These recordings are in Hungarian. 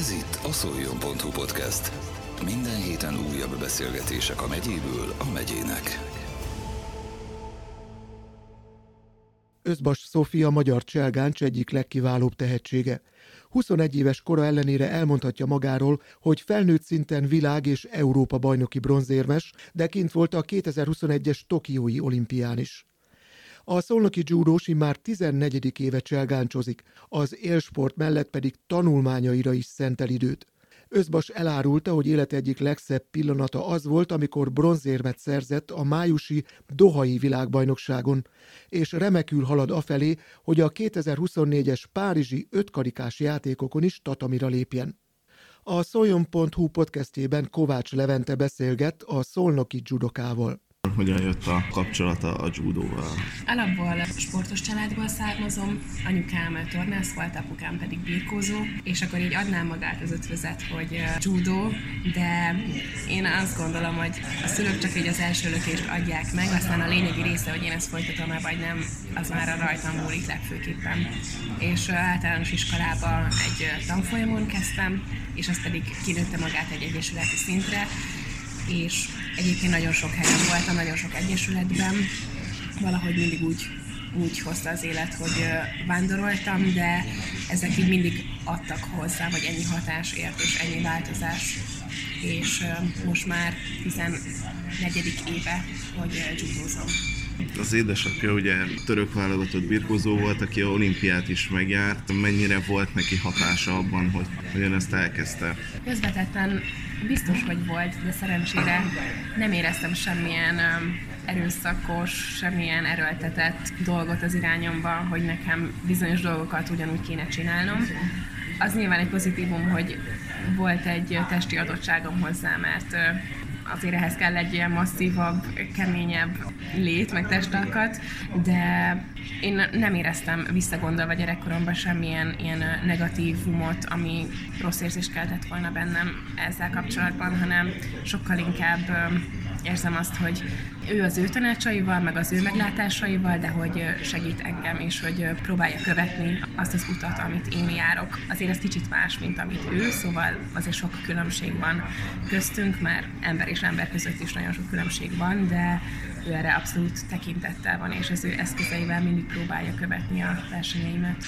Ez itt a szoljon.hu podcast. Minden héten újabb beszélgetések a megyéből a megyének. Özbas Szófia magyar cselgáncs egyik legkiválóbb tehetsége. 21 éves kora ellenére elmondhatja magáról, hogy felnőtt szinten világ és Európa bajnoki bronzérmes, de kint volt a 2021-es Tokiói olimpián is. A szolnoki dzsúdós már 14. éve cselgáncsozik, az élsport mellett pedig tanulmányaira is szentel időt. Özbas elárulta, hogy élet egyik legszebb pillanata az volt, amikor bronzérmet szerzett a májusi Dohai világbajnokságon, és remekül halad afelé, hogy a 2024-es Párizsi ötkarikás játékokon is tatamira lépjen. A szoljon.hu podcastjében Kovács Levente beszélget a szolnoki judokával. Hogyan jött a kapcsolata a judóval? Alapból sportos családból származom, anyukám tornász volt, apukám pedig birkózó, és akkor így adnám magát az ötvözet, hogy judo, de én azt gondolom, hogy a szülők csak így az első lökést adják meg, aztán a lényegi része, hogy én ezt folytatom-e vagy nem, az már a rajtam múlik legfőképpen. És általános iskolába egy tanfolyamon kezdtem, és az pedig kinőtte magát egy egyesületi szintre, és egyébként nagyon sok helyen voltam, nagyon sok egyesületben, valahogy mindig úgy, úgy hozta az élet, hogy vándoroltam, de ezek így mindig adtak hozzá, vagy ennyi hatás ért, és ennyi változás. És most már 14. éve, hogy judózom. Az édesapja ugye török válogatott birkózó volt, aki a olimpiát is megjárt. Mennyire volt neki hatása abban, hogy, hogy ön ezt elkezdte? Közvetetten biztos, hogy volt, de szerencsére nem éreztem semmilyen erőszakos, semmilyen erőltetett dolgot az irányomba, hogy nekem bizonyos dolgokat ugyanúgy kéne csinálnom. Az nyilván egy pozitívum, hogy volt egy testi adottságom hozzá, mert azért ehhez kell egy ilyen masszívabb, keményebb lét, meg testalkat, de én nem éreztem visszagondolva gyerekkoromban semmilyen ilyen negatívumot, ami rossz érzést keltett volna bennem ezzel kapcsolatban, hanem sokkal inkább érzem azt, hogy ő az ő tanácsaival, meg az ő meglátásaival, de hogy segít engem, és hogy próbálja követni azt az utat, amit én járok. Azért ez kicsit más, mint amit ő, szóval azért sok különbség van köztünk, mert ember és ember között is nagyon sok különbség van, de ő erre abszolút tekintettel van, és az ő eszközeivel mindig próbálja követni a versenyeimet.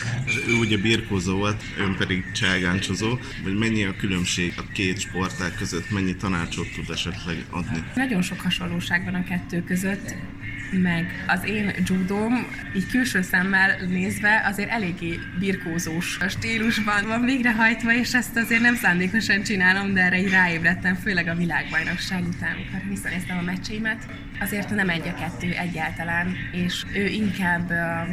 Ő ugye birkózó volt, ön pedig cselgáncsozó, vagy mennyi a különbség a két sportág között, mennyi tanácsot tud esetleg adni? Nagyon sok hasonlóság van a kettő között meg az én judóm, így külső szemmel nézve azért eléggé birkózós stílusban van végrehajtva, és ezt azért nem szándékosan csinálom, de erre így ráébredtem, főleg a világbajnokság után, amikor visszanéztem a meccseimet. Azért nem egy a kettő egyáltalán, és ő inkább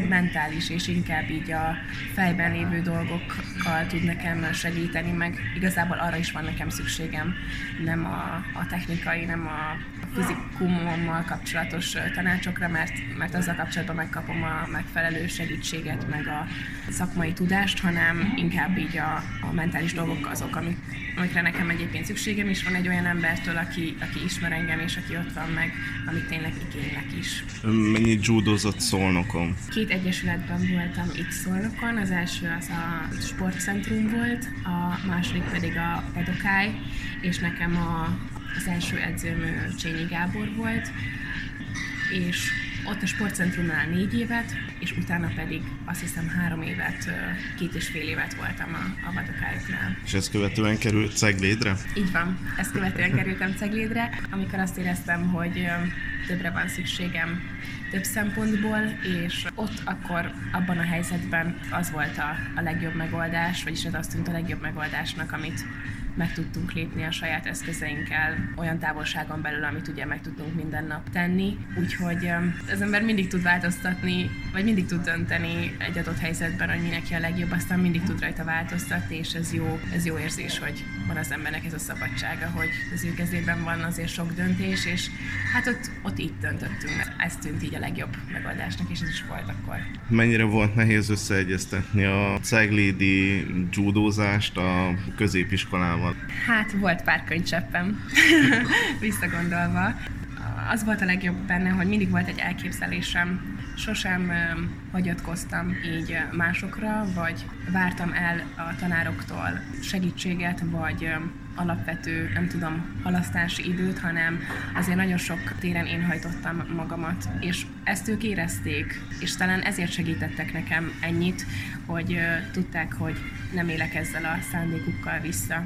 mentális, és inkább így a fejben lévő dolgokkal tud nekem segíteni, meg igazából arra is van nekem szükségem, nem a, a technikai, nem a fizikumommal kapcsolatos tanácsokra, mert, mert azzal kapcsolatban megkapom a megfelelő segítséget, meg a szakmai tudást, hanem inkább így a, a mentális dolgok azok, amik, amikre nekem egyébként szükségem is van egy olyan embertől, aki, aki ismer engem, és aki ott van meg, amit tényleg igénylek is. Mennyi judozott szolnokon? Két egyesületben voltam itt szolnokon, az első az a sportcentrum volt, a második pedig a pedokáj, és nekem a, az első edzőm Csényi Gábor volt, és ott a sportcentrumnál négy évet, és utána pedig azt hiszem három évet, két és fél évet voltam a, a vadokájuknál. És ezt követően került Ceglédre? Így van, ezt követően kerültem Ceglédre, amikor azt éreztem, hogy többre van szükségem több szempontból, és ott akkor abban a helyzetben az volt a, a legjobb megoldás, vagyis az azt tűnt a legjobb megoldásnak, amit meg tudtunk lépni a saját eszközeinkkel olyan távolságon belül, amit ugye meg tudtunk minden nap tenni. Úgyhogy az ember mindig tud változtatni, vagy mindig tud dönteni egy adott helyzetben, hogy mi neki a legjobb, aztán mindig tud rajta változtatni, és ez jó, ez jó érzés, hogy van az embernek ez a szabadsága, hogy az ő kezében van azért sok döntés, és hát ott, ott így döntöttünk, ez tűnt így a legjobb megoldásnak, és ez is volt akkor. Mennyire volt nehéz összeegyeztetni a ceglédi judózást a középiskolával? Van? Hát volt pár könycseppem, visszagondolva. Az volt a legjobb benne, hogy mindig volt egy elképzelésem sosem hagyatkoztam így másokra, vagy vártam el a tanároktól segítséget, vagy alapvető, nem tudom, halasztási időt, hanem azért nagyon sok téren én hajtottam magamat, és ezt ők érezték, és talán ezért segítettek nekem ennyit, hogy tudták, hogy nem élek ezzel a szándékukkal vissza.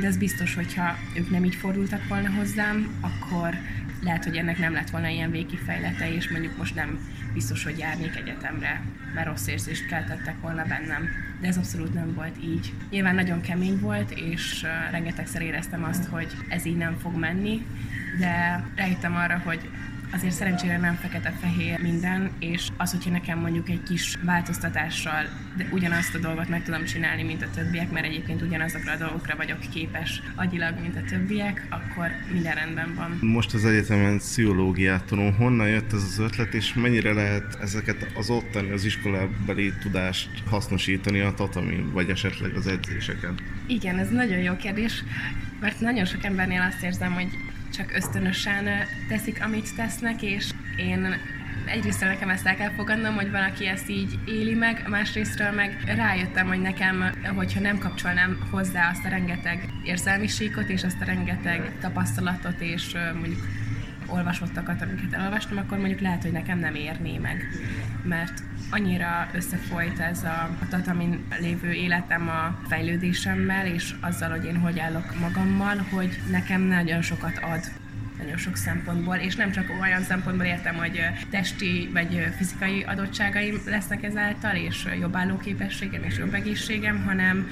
De ez biztos, hogyha ők nem így fordultak volna hozzám, akkor lehet, hogy ennek nem lett volna ilyen végkifejlete, és mondjuk most nem biztos, hogy járnék egyetemre, mert rossz érzést keltettek volna bennem. De ez abszolút nem volt így. Nyilván nagyon kemény volt, és rengetegszer éreztem azt, hogy ez így nem fog menni, de rájöttem arra, hogy azért szerencsére nem fekete-fehér minden, és az, hogyha nekem mondjuk egy kis változtatással de ugyanazt a dolgot meg tudom csinálni, mint a többiek, mert egyébként ugyanazokra a dolgokra vagyok képes agyilag, mint a többiek, akkor minden rendben van. Most az egyetemen pszichológiát tanul, honnan jött ez az ötlet, és mennyire lehet ezeket az ottani, az iskolabeli tudást hasznosítani a tatami, vagy esetleg az edzéseken? Igen, ez nagyon jó kérdés, mert nagyon sok embernél azt érzem, hogy csak ösztönösen teszik, amit tesznek, és én egyrészt nekem ezt el kell fogadnom, hogy valaki ezt így éli meg, másrésztről meg rájöttem, hogy nekem, hogyha nem kapcsolnám hozzá azt a rengeteg érzelmi síkot, és azt a rengeteg tapasztalatot, és mondjuk olvasottakat, amiket elolvastam, akkor mondjuk lehet, hogy nekem nem érné meg. Mert annyira összefolyt ez a, a tatamin lévő életem a fejlődésemmel, és azzal, hogy én hogy állok magammal, hogy nekem nagyon sokat ad nagyon sok szempontból, és nem csak olyan szempontból értem, hogy testi vagy fizikai adottságaim lesznek ezáltal, és jobb állóképességem és jobb egészségem, hanem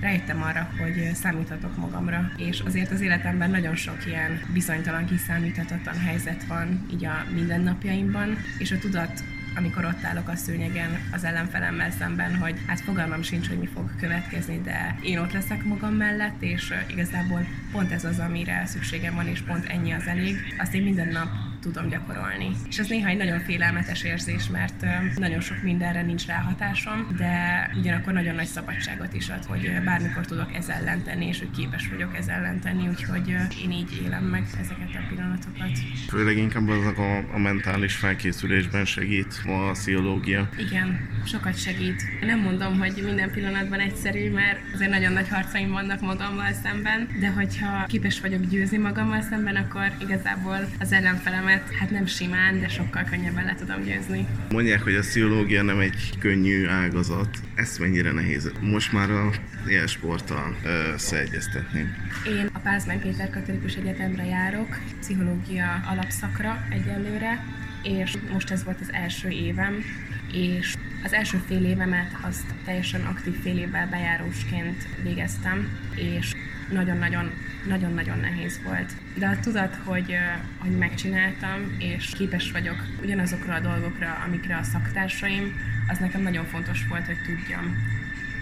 rájöttem arra, hogy számíthatok magamra, és azért az életemben nagyon sok ilyen bizonytalan, kiszámíthatatlan helyzet van így a mindennapjaimban, és a tudat amikor ott állok a szőnyegen az ellenfelemmel szemben, hogy hát fogalmam sincs, hogy mi fog következni, de én ott leszek magam mellett, és igazából pont ez az, amire szükségem van, és pont ennyi az elég. Azt én minden nap tudom gyakorolni. És ez néha egy nagyon félelmetes érzés, mert nagyon sok mindenre nincs ráhatásom, de ugyanakkor nagyon nagy szabadságot is ad, hogy bármikor tudok ez ellen tenni, és hogy képes vagyok ez ellen tenni, úgyhogy én így élem meg ezeket a pillanatokat. Főleg inkább az a, a mentális felkészülésben segít a pszichológia. Igen, sokat segít. Nem mondom, hogy minden pillanatban egyszerű, mert azért nagyon nagy harcaim vannak magammal szemben, de hogyha képes vagyok győzni magammal szemben, akkor igazából az ellenfelemet hát nem simán, de sokkal könnyebben le tudom győzni. Mondják, hogy a pszichológia nem egy könnyű ágazat. Ez mennyire nehéz? Most már a élsporttal összeegyeztetni. Én a Pázmány Péter Katolikus Egyetemre járok, pszichológia alapszakra egyelőre, és most ez volt az első évem, és az első fél évemet azt teljesen aktív fél évvel bejárósként végeztem, és nagyon-nagyon nagyon-nagyon nehéz volt. De a tudat, hogy, hogy megcsináltam, és képes vagyok ugyanazokra a dolgokra, amikre a szaktársaim, az nekem nagyon fontos volt, hogy tudjam.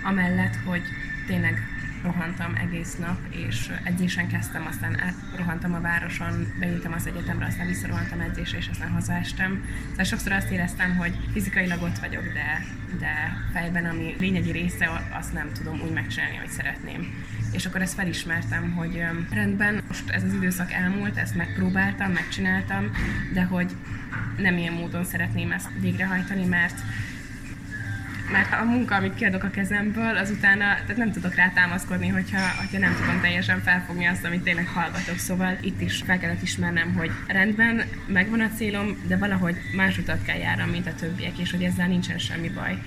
Amellett, hogy tényleg rohantam egész nap, és edzésen kezdtem, aztán rohantam a városon, beültem az egyetemre, aztán visszarohantam edzésre, és aztán hazaestem. Szóval sokszor azt éreztem, hogy fizikailag ott vagyok, de, de fejben, ami lényegi része, azt nem tudom úgy megcsinálni, hogy szeretném. És akkor ezt felismertem, hogy rendben, most ez az időszak elmúlt, ezt megpróbáltam, megcsináltam, de hogy nem ilyen módon szeretném ezt végrehajtani, mert mert a munka, amit kiadok a kezemből, az utána, tehát nem tudok rá támaszkodni, hogyha, hogyha nem tudom teljesen felfogni azt, amit tényleg hallgatok. Szóval itt is fel kellett ismernem, hogy rendben, megvan a célom, de valahogy más utat kell járnom, mint a többiek, és hogy ezzel nincsen semmi baj.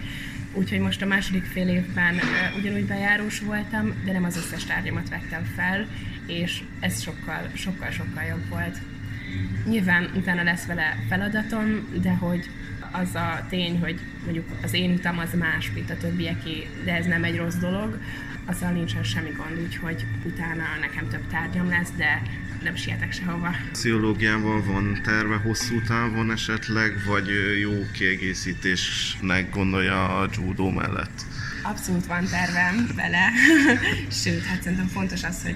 Úgyhogy most a második fél évben uh, ugyanúgy bejárós voltam, de nem az összes tárgyamat vettem fel, és ez sokkal, sokkal, sokkal jobb volt. Nyilván utána lesz vele feladatom, de hogy az a tény, hogy mondjuk az én utam az más, mint a többieké, de ez nem egy rossz dolog, azzal nincsen semmi gond, úgyhogy utána nekem több tárgyam lesz, de nem sietek sehova. Pszichológiával van terve hosszú távon esetleg, vagy jó kiegészítésnek gondolja a judó mellett? Abszolút van tervem vele, sőt, hát szerintem fontos az, hogy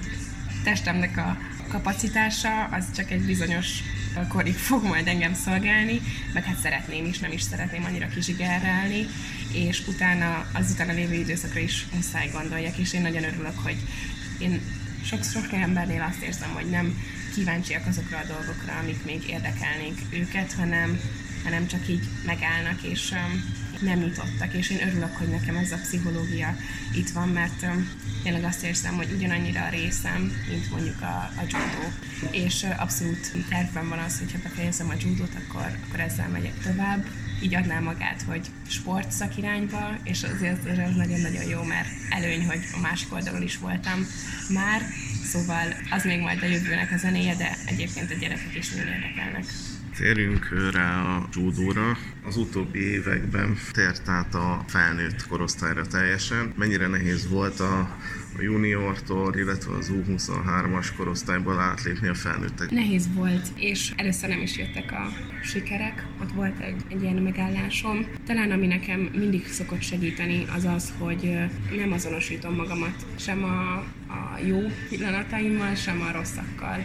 testemnek a kapacitása az csak egy bizonyos korig fog majd engem szolgálni, meg hát szeretném is, nem is szeretném annyira kizsigerelni, és utána, az utána lévő időszakra is muszáj gondoljak, és én nagyon örülök, hogy én sok, sok embernél azt érzem, hogy nem kíváncsiak azokra a dolgokra, amik még érdekelnék őket, hanem hanem csak így megállnak, és nem nyitottak, és én örülök, hogy nekem ez a pszichológia itt van, mert tényleg azt érzem, hogy ugyanannyira a részem, mint mondjuk a, a judo. És abszolút tervben van az, hogyha befejezem a judót, akkor, akkor ezzel megyek tovább. Így adná magát, hogy sport szakirányba, és azért ez nagyon-nagyon jó, mert előny, hogy a másik oldalon is voltam már, szóval az még majd a jövőnek a zenéje, de egyébként a gyerekek is nagyon érdekelnek. Térjünk rá a judóra. Az utóbbi években tért át a felnőtt korosztályra teljesen. Mennyire nehéz volt a, a juniortól, illetve az U23-as korosztályból átlépni a felnőttek? Nehéz volt, és először nem is jöttek a sikerek. Ott volt egy, egy ilyen megállásom. Talán ami nekem mindig szokott segíteni, az az, hogy nem azonosítom magamat sem a, a jó pillanataimmal, sem a rosszakkal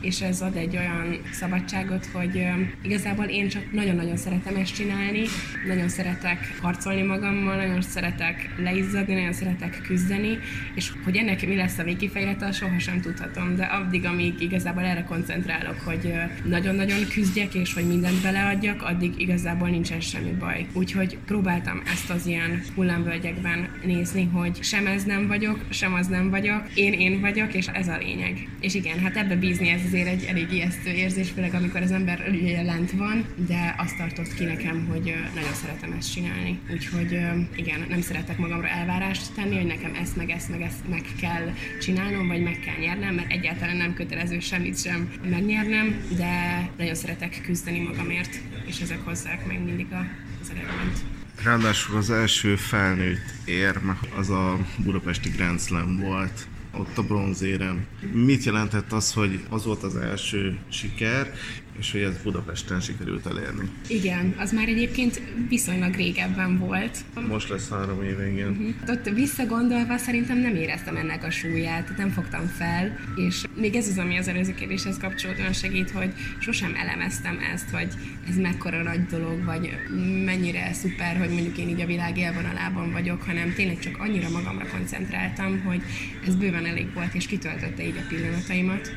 és ez ad egy olyan szabadságot, hogy igazából én csak nagyon-nagyon szeretem ezt csinálni, nagyon szeretek harcolni magammal, nagyon szeretek leizzadni, nagyon szeretek küzdeni, és hogy ennek mi lesz a végkifejlete, sohasem tudhatom, de addig, amíg igazából erre koncentrálok, hogy nagyon-nagyon küzdjek, és hogy mindent beleadjak, addig igazából nincsen semmi baj. Úgyhogy próbáltam ezt az ilyen hullámvölgyekben nézni, hogy sem ez nem vagyok, sem az nem vagyok, én én vagyok, és ez a lényeg. És igen, hát ebbe bízni ez azért egy elég ijesztő érzés, főleg amikor az ember lent van, de azt tartott ki nekem, hogy nagyon szeretem ezt csinálni. Úgyhogy igen, nem szeretek magamra elvárást tenni, hogy nekem ezt, meg ezt, meg ezt meg kell csinálnom, vagy meg kell nyernem, mert egyáltalán nem kötelező semmit sem megnyernem, de nagyon szeretek küzdeni magamért, és ezek hozzák meg mindig az eredményt. Ráadásul az első felnőtt érm az a budapesti Grand Slam volt ott a bronzérem. Mit jelentett az, hogy az volt az első siker, és hogy ez Budapesten sikerült elérni. Igen, az már egyébként viszonylag régebben volt. Most lesz három éve, igen. Uh-huh. Ott visszagondolva szerintem nem éreztem ennek a súlyát, nem fogtam fel, és még ez az, ami az előző kérdéshez kapcsolódóan segít, hogy sosem elemeztem ezt, hogy ez mekkora nagy dolog, vagy mennyire szuper, hogy mondjuk én így a világ élvonalában vagyok, hanem tényleg csak annyira magamra koncentráltam, hogy ez bőven elég volt, és kitöltötte így a pillanataimat.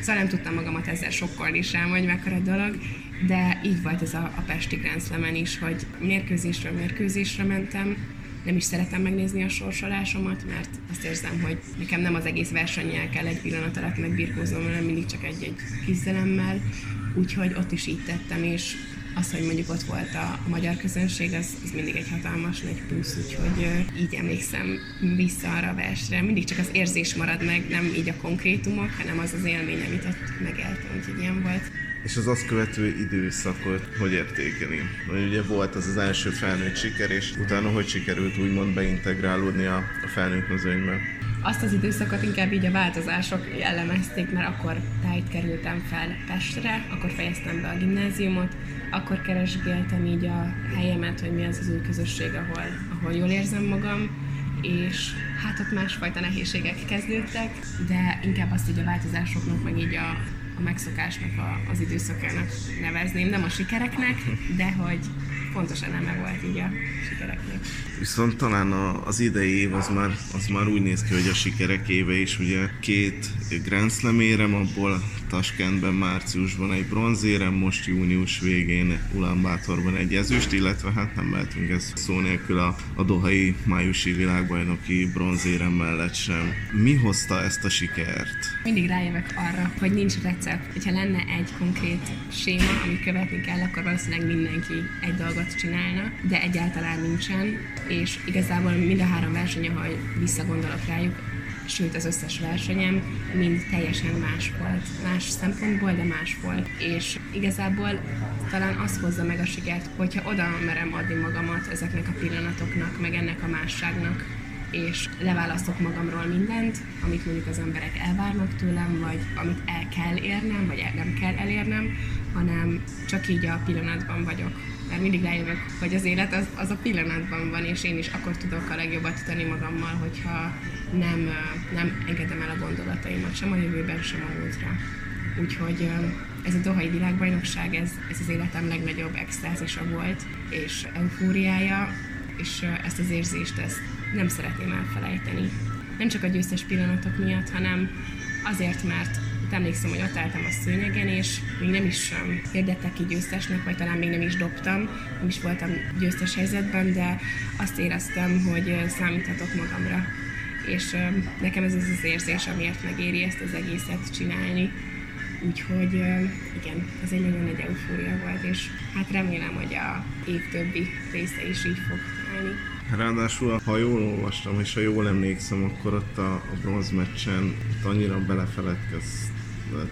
Szóval nem tudtam magamat ezzel sokkolni sem, hogy mekkora dolog, de így volt ez a, a Pesti Grand Slam-en is, hogy mérkőzésről mérkőzésre mentem, nem is szeretem megnézni a sorsolásomat, mert azt érzem, hogy nekem nem az egész versennyel kell egy pillanat alatt megbirkóznom, hanem mindig csak egy-egy küzdelemmel, úgyhogy ott is így tettem, és az, hogy mondjuk ott volt a, magyar közönség, az, az mindig egy hatalmas nagy plusz, úgyhogy így emlékszem vissza arra a versre. Mindig csak az érzés marad meg, nem így a konkrétumok, hanem az az élmény, amit ott megéltem, úgyhogy ilyen volt. És az azt követő időszakot hogy értékeli? Ugye volt az az első felnőtt siker, és utána hogy sikerült úgymond beintegrálódni a, a felnőtt mezőnybe? Azt az időszakot inkább így a változások jellemezték, mert akkor tájt kerültem fel Pestre, akkor fejeztem be a gimnáziumot, akkor keresgéltem így a helyemet, hogy mi az az új közösség, ahol, ahol jól érzem magam, és hát ott másfajta nehézségek kezdődtek, de inkább azt így a változásoknak, meg így a, a megszokásnak a, az időszakának nevezném, nem a sikereknek, de hogy fontos eleme volt így a sikereknek. Viszont talán az idei év az már, az már úgy néz ki, hogy a sikerek éve is, ugye két Grand Slam érem, abból Taskentben márciusban egy bronzérem, most június végén Ulánbátorban egy ezüst, illetve hát nem mehetünk ez szó nélkül a, a Dohai májusi világbajnoki bronzérem mellett sem. Mi hozta ezt a sikert? Mindig rájövök arra, hogy nincs recept. Hogyha lenne egy konkrét séma, amit követni kell, akkor valószínűleg mindenki egy dolgot csinálna, de egyáltalán nincsen, és igazából mind a három verseny, ha visszagondolok rájuk, sőt az összes versenyem mind teljesen más volt. Más szempontból, de más volt. És igazából talán az hozza meg a sikert, hogyha oda merem adni magamat ezeknek a pillanatoknak, meg ennek a másságnak, és leválasztok magamról mindent, amit mondjuk az emberek elvárnak tőlem, vagy amit el kell érnem, vagy el nem kell elérnem, hanem csak így a pillanatban vagyok. Mert mindig rájövök, hogy az élet az, az a pillanatban van, és én is akkor tudok a legjobbat tenni magammal, hogyha nem, nem engedem el a gondolataimat, sem a jövőben, sem a múltra. Úgyhogy ez a Dohai világbajnokság, ez, ez az életem legnagyobb extázisa volt, és eufóriája, és ezt az érzést ezt nem szeretném elfelejteni. Nem csak a győztes pillanatok miatt, hanem azért, mert Itt emlékszem, hogy ott álltam a szőnyegen, és még nem is hirdettek ki győztesnek, vagy talán még nem is dobtam, nem is voltam győztes helyzetben, de azt éreztem, hogy számíthatok magamra. És nekem ez az az érzés, amiért megéri ezt az egészet csinálni. Úgyhogy igen, ez egy nagyon nagy eufória volt, és hát remélem, hogy a év többi része is így fog állni. Ráadásul, ha jól olvastam, és ha jól emlékszem, akkor ott a, a bronzmeccsen annyira belefeledkeztem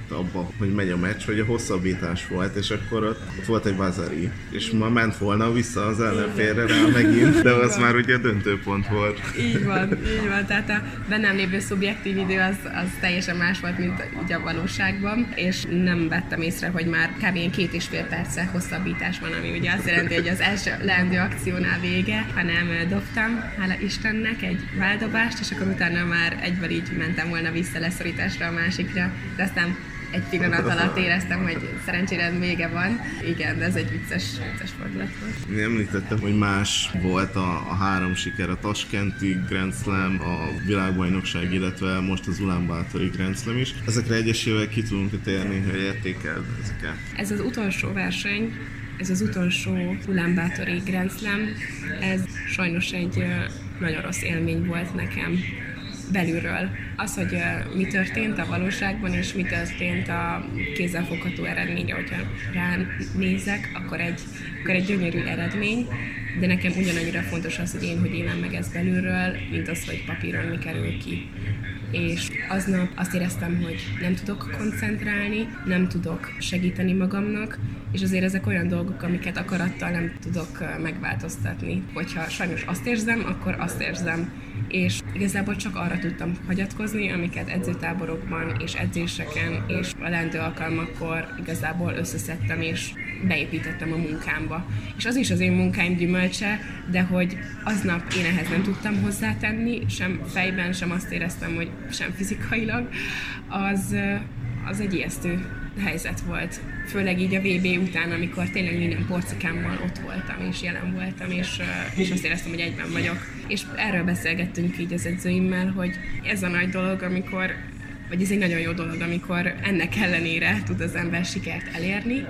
abba, hogy megy a meccs, hogy a hosszabbítás volt, és akkor ott, ott volt egy bazari, és ma ment volna vissza az ellenfélre rá megint, de az már ugye döntőpont volt. Így van, így van, tehát a bennem lévő szubjektív idő az, az teljesen más volt, mint így a valóságban, és nem vettem észre, hogy már kb. két és fél perce hosszabbítás van, ami ugye azt jelenti, hogy az első leendő akciónál vége, hanem dobtam, hála Istennek, egy váldobást, és akkor utána már egyből így mentem volna vissza leszorításra a másikra, de aztán egy pillanat alatt éreztem, hogy szerencsére vége van. Igen, de ez egy vicces, vicces fordulat volt. Említettem, hogy más volt a, a három siker, a Taskenti Grand Slam, a világbajnokság, illetve most az Ulánbátori Grand Slam is. Ezekre egyesével ki tudunk térni, hogy értékeld ezeket. Ez az utolsó verseny, ez az utolsó Ulánbátori Grand Slam, ez sajnos egy nagyon rossz élmény volt nekem belülről. Az, hogy mi történt a valóságban, és mi történt a kézzelfogható eredményre, hogyha ránézek, akkor egy, akkor egy gyönyörű eredmény, de nekem ugyanannyira fontos az, hogy én hogy élem meg ezt belülről, mint az, hogy papíron mi kerül ki. És aznap azt éreztem, hogy nem tudok koncentrálni, nem tudok segíteni magamnak, és azért ezek olyan dolgok, amiket akarattal nem tudok megváltoztatni. Hogyha sajnos azt érzem, akkor azt érzem és igazából csak arra tudtam hagyatkozni, amiket edzőtáborokban és edzéseken és a lendő alkalmakkor igazából összeszedtem és beépítettem a munkámba. És az is az én munkáim gyümölcse, de hogy aznap én ehhez nem tudtam hozzátenni, sem fejben, sem azt éreztem, hogy sem fizikailag, az, az egy ijesztő helyzet volt. Főleg így a VB után, amikor tényleg minden porcikámmal ott voltam, és jelen voltam, és, és azt éreztem, hogy egyben vagyok. És erről beszélgettünk így az edzőimmel, hogy ez a nagy dolog, amikor vagy ez egy nagyon jó dolog, amikor ennek ellenére tud az ember sikert elérni,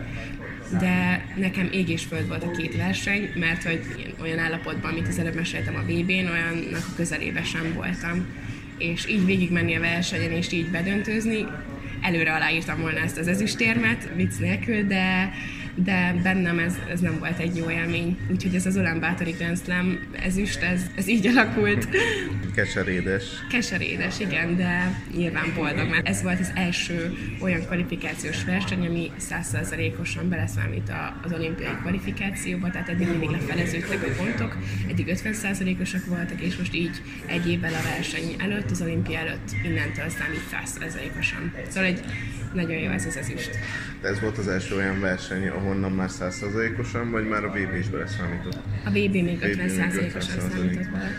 de nekem ég és föld volt a két verseny, mert hogy olyan állapotban, mint az előbb meséltem a VB-n, olyannak a közelébe sem voltam. És így végigmenni a versenyen, és így bedöntőzni, előre aláírtam volna ezt az ezüstérmet, vicc nélkül, de, de bennem ez, ez nem volt egy jó élmény. Úgyhogy ez az Olán Bátori Grand Slam ezüst, ez, ez így alakult. Keserédes. Keserédes, igen, de nyilván boldog, mert ez volt az első olyan kvalifikációs verseny, ami százszerzalékosan beleszámít az olimpiai kvalifikációba, tehát eddig mindig lefeleződtek a pontok, eddig 50%-osak voltak, és most így egy évvel a verseny előtt, az olimpia előtt innentől számít százszerzalékosan. Szóval egy nagyon jó ez az ezüst. Ez volt az első olyan verseny, ahonnan már 100%-osan, vagy már a VB is beleszámított? A VB még 50%-osan számított bele.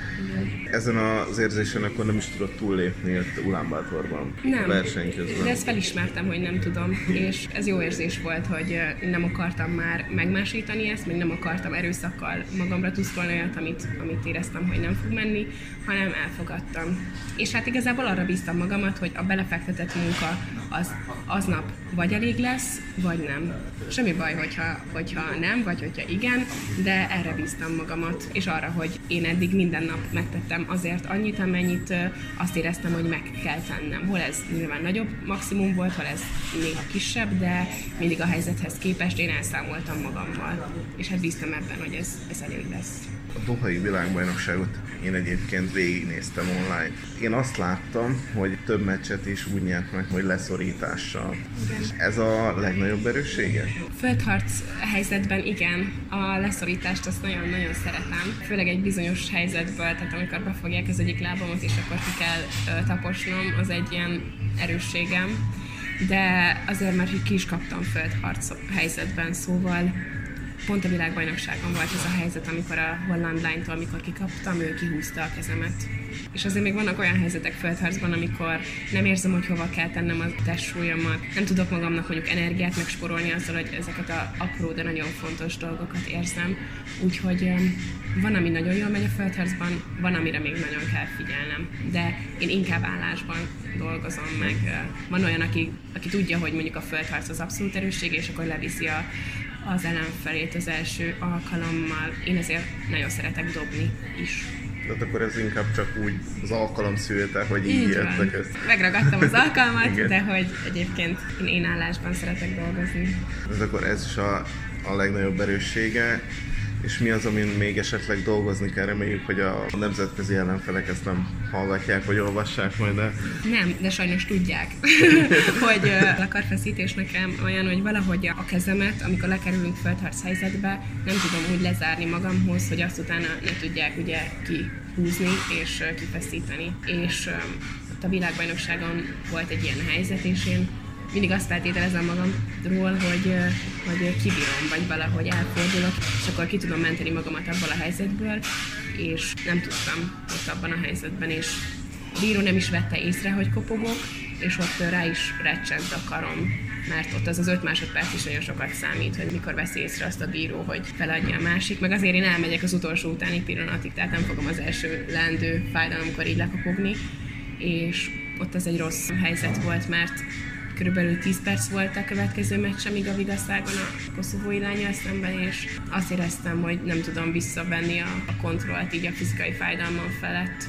Ezen az érzésen akkor nem is tudott túllépni ott Ulánbátorban nem. a verseny közben. De ezt felismertem, hogy nem tudom, és ez jó érzés volt, hogy nem akartam már megmásítani ezt, még nem akartam erőszakkal magamra tuszkolni olyat, amit, amit éreztem, hogy nem fog menni, hanem elfogadtam. És hát igazából arra bíztam magamat, hogy a belefektetett munka az aznap vagy elég lesz, vagy nem. Semmi baj, hogyha, hogyha nem, vagy hogyha igen, de erre bíztam magamat, és arra, hogy én eddig minden nap megtettem azért annyit, amennyit azt éreztem, hogy meg kell tennem. Hol ez nyilván nagyobb maximum volt, hol ez néha kisebb, de mindig a helyzethez képest én elszámoltam magammal. És hát bíztam ebben, hogy ez, ez elég lesz. A Dohai világbajnokságot én egyébként végignéztem online. Én azt láttam, hogy több meccset is úgy nyert meg, hogy leszorítással. Igen. Ez a legnagyobb erőssége? Földharc helyzetben igen. A leszorítást azt nagyon-nagyon szeretem. Főleg egy bizonyos helyzetből, tehát amikor befogják az egyik lábamat, és akkor ki kell taposnom, az egy ilyen erősségem. De azért, mert hogy ki is kaptam földharc helyzetben, szóval pont a világbajnokságon volt ez a helyzet, amikor a Holland Line-tól, amikor kikaptam, ő kihúzta a kezemet. És azért még vannak olyan helyzetek földharcban, amikor nem érzem, hogy hova kell tennem a testsúlyomat, nem tudok magamnak mondjuk energiát megsporolni azzal, hogy ezeket a apró, de nagyon fontos dolgokat érzem. Úgyhogy van, ami nagyon jól megy a földharcban, van, amire még nagyon kell figyelnem. De én inkább állásban dolgozom meg. Van olyan, aki, aki tudja, hogy mondjuk a földharc az abszolút erősség, és akkor leviszi a, az ellenfelét az első alkalommal. Én ezért nagyon szeretek dobni is. Tehát akkor ez inkább csak úgy az alkalom szülte, hogy így, így jöttek ezt. Megragadtam az alkalmat, de hogy egyébként én, én állásban szeretek dolgozni. Ez akkor ez is a, a legnagyobb erőssége. És mi az, amin még esetleg dolgozni kell? Reméljük, hogy a nemzetközi ellenfelek ezt nem hallgatják, vagy olvassák majd de... Nem, de sajnos tudják, hogy a karfeszítés nekem olyan, hogy valahogy a kezemet, amikor lekerülünk földharc helyzetbe, nem tudom úgy lezárni magamhoz, hogy azt utána ne tudják ugye kihúzni és kifeszíteni. És a világbajnokságon volt egy ilyen helyzet, és én mindig azt feltételezem magamról, hogy, hogy kibírom, vagy valahogy elfordulok, és akkor ki tudom menteni magamat abból a helyzetből, és nem tudtam ott abban a helyzetben, és a bíró nem is vette észre, hogy kopogok, és ott rá is recsent a karom, mert ott az az öt másodperc is nagyon sokat számít, hogy mikor vesz észre azt a bíró, hogy feladja a másik, meg azért én elmegyek az utolsó utáni pillanatig, tehát nem fogom az első lendő fájdalomkor így lekopogni, és ott az egy rossz helyzet volt, mert körülbelül 10 perc volt a következő meccsemig a Vigaszágon a koszovói lányjal szemben, és azt éreztem, hogy nem tudom visszavenni a, a kontrollt így a fizikai fájdalmam felett.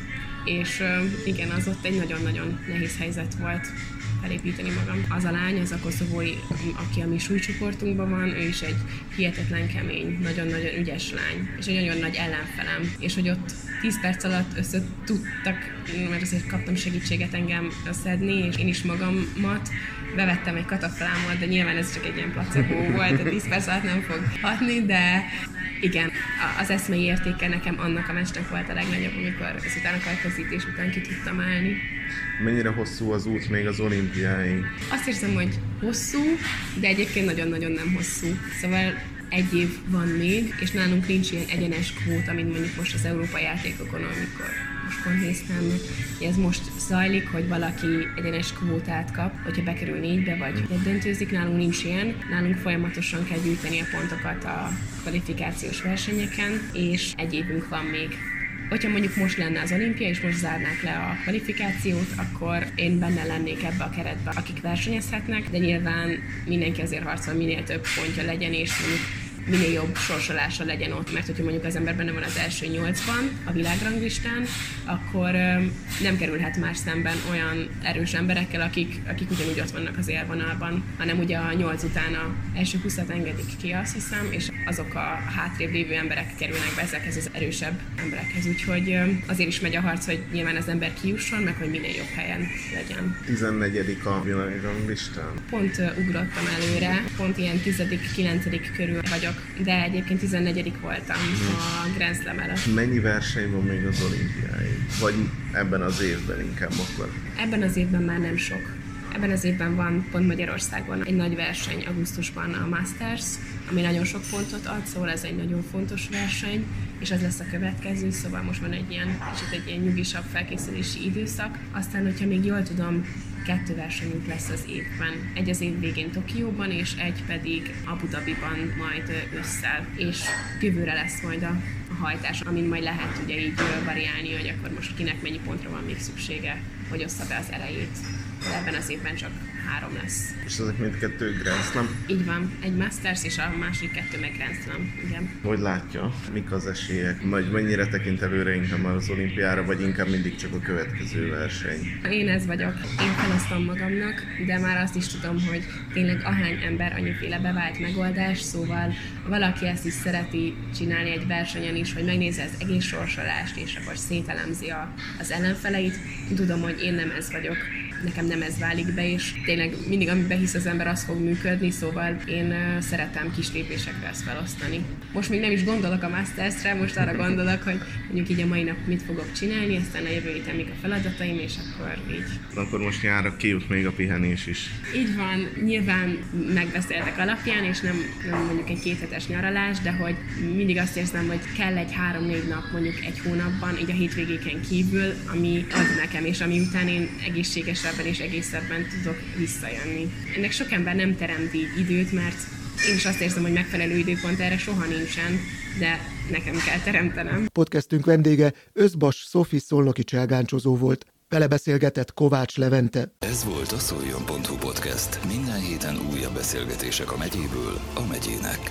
És igen, az ott egy nagyon-nagyon nehéz helyzet volt felépíteni magam. Az a lány, az a koszovói, aki a mi súlycsoportunkban van, ő is egy hihetetlen kemény, nagyon-nagyon ügyes lány, és egy nagyon nagy ellenfelem. És hogy ott 10 perc alatt össze tudtak, mert azért kaptam segítséget engem szedni, és én is magamat, bevettem egy kataflámot, de nyilván ez csak egy ilyen placebo volt, a 10 perc alatt nem fog hatni, de igen, az eszmei értéke nekem annak a meccsnek volt a legnagyobb, amikor ezután a karkazítés után ki tudtam állni. Mennyire hosszú az út még az olimpiáig? Azt érzem, hogy hosszú, de egyébként nagyon-nagyon nem hosszú. Szóval egy év van még, és nálunk nincs ilyen egyenes kvóta, mint mondjuk most az európai játékokon, amikor most pont néztem, hogy ez most zajlik, hogy valaki egyenes kvótát kap, hogyha bekerül négybe, vagy döntőzik, nálunk nincs ilyen. Nálunk folyamatosan kell gyűjteni a pontokat a kvalifikációs versenyeken, és egy évünk van még hogyha mondjuk most lenne az olimpia, és most zárnák le a kvalifikációt, akkor én benne lennék ebbe a keretbe, akik versenyezhetnek, de nyilván mindenki azért harcol, minél több pontja legyen, és mondjuk minél jobb sorsolása legyen ott, mert hogyha mondjuk az ember benne van az első nyolcban a világranglistán, akkor nem kerülhet más szemben olyan erős emberekkel, akik, akik ugyanúgy ott vannak az élvonalban, hanem ugye a nyolc után a első húszat engedik ki, azt hiszem, és azok a hátrébb lévő emberek kerülnek be ezekhez az erősebb emberekhez. Úgyhogy azért is megy a harc, hogy nyilván az ember kijusson, meg hogy minél jobb helyen legyen. 14. a világranglistán. Pont ugrottam előre, pont ilyen 10.-9. körül vagyok de egyébként 14 voltam a Grand Slam előtt. Mennyi verseny van még az olimpiáig? Vagy ebben az évben inkább akkor? Ebben az évben már nem sok. Ebben az évben van pont Magyarországon egy nagy verseny augusztusban a Masters, ami nagyon sok pontot ad, szóval ez egy nagyon fontos verseny, és ez lesz a következő, szóval most van egy ilyen kicsit egy ilyen nyugisabb felkészülési időszak. Aztán, hogyha még jól tudom, kettő versenyünk lesz az évben. Egy az év végén Tokióban, és egy pedig Abu Dhabiban majd ősszel. És jövőre lesz majd a, hajtás, amin majd lehet ugye így variálni, hogy akkor most kinek mennyi pontra van még szüksége, hogy ossza be az elejét. De ebben az évben csak három lesz. És ezek mindkettő Grand Slam? Így van, egy Masters és a másik kettő meg Grand Slam, igen. Hogy látja, mik az esélyek? Vagy mennyire tekint előre inkább az olimpiára, vagy inkább mindig csak a következő verseny? Én ez vagyok. Én felosztom magamnak, de már azt is tudom, hogy tényleg ahány ember annyiféle bevált megoldás, szóval valaki ezt is szereti csinálni egy versenyen is, hogy megnézi az egész sorsolást, és akkor szételemzi a, az ellenfeleit. Tudom, hogy én nem ez vagyok nekem nem ez válik be, és tényleg mindig, amiben hisz az ember, az fog működni, szóval én szeretem kis lépésekre ezt felosztani. Most még nem is gondolok a Masters-re, most arra gondolok, hogy mondjuk így a mai nap mit fogok csinálni, aztán a jövő héten még a feladataim, és akkor így. Akkor most nyára kijut még a pihenés is. Így van, nyilván megbeszéltek alapján, és nem, nem mondjuk egy kéthetes nyaralás, de hogy mindig azt érzem, hogy kell egy három-négy nap mondjuk egy hónapban, így a hétvégéken kívül, ami ad nekem, és ami után én egészségesebben és egészebben tudok visszajönni. Ennek sok ember nem teremt így időt, mert én is azt érzem, hogy megfelelő időpont erre soha nincsen, de nekem kell teremtenem. Podcastünk vendége Özbas Szofi Szolnoki cselgáncsozó volt. Vele beszélgetett Kovács Levente. Ez volt a szoljon.hu podcast. Minden héten újabb beszélgetések a megyéből a megyének.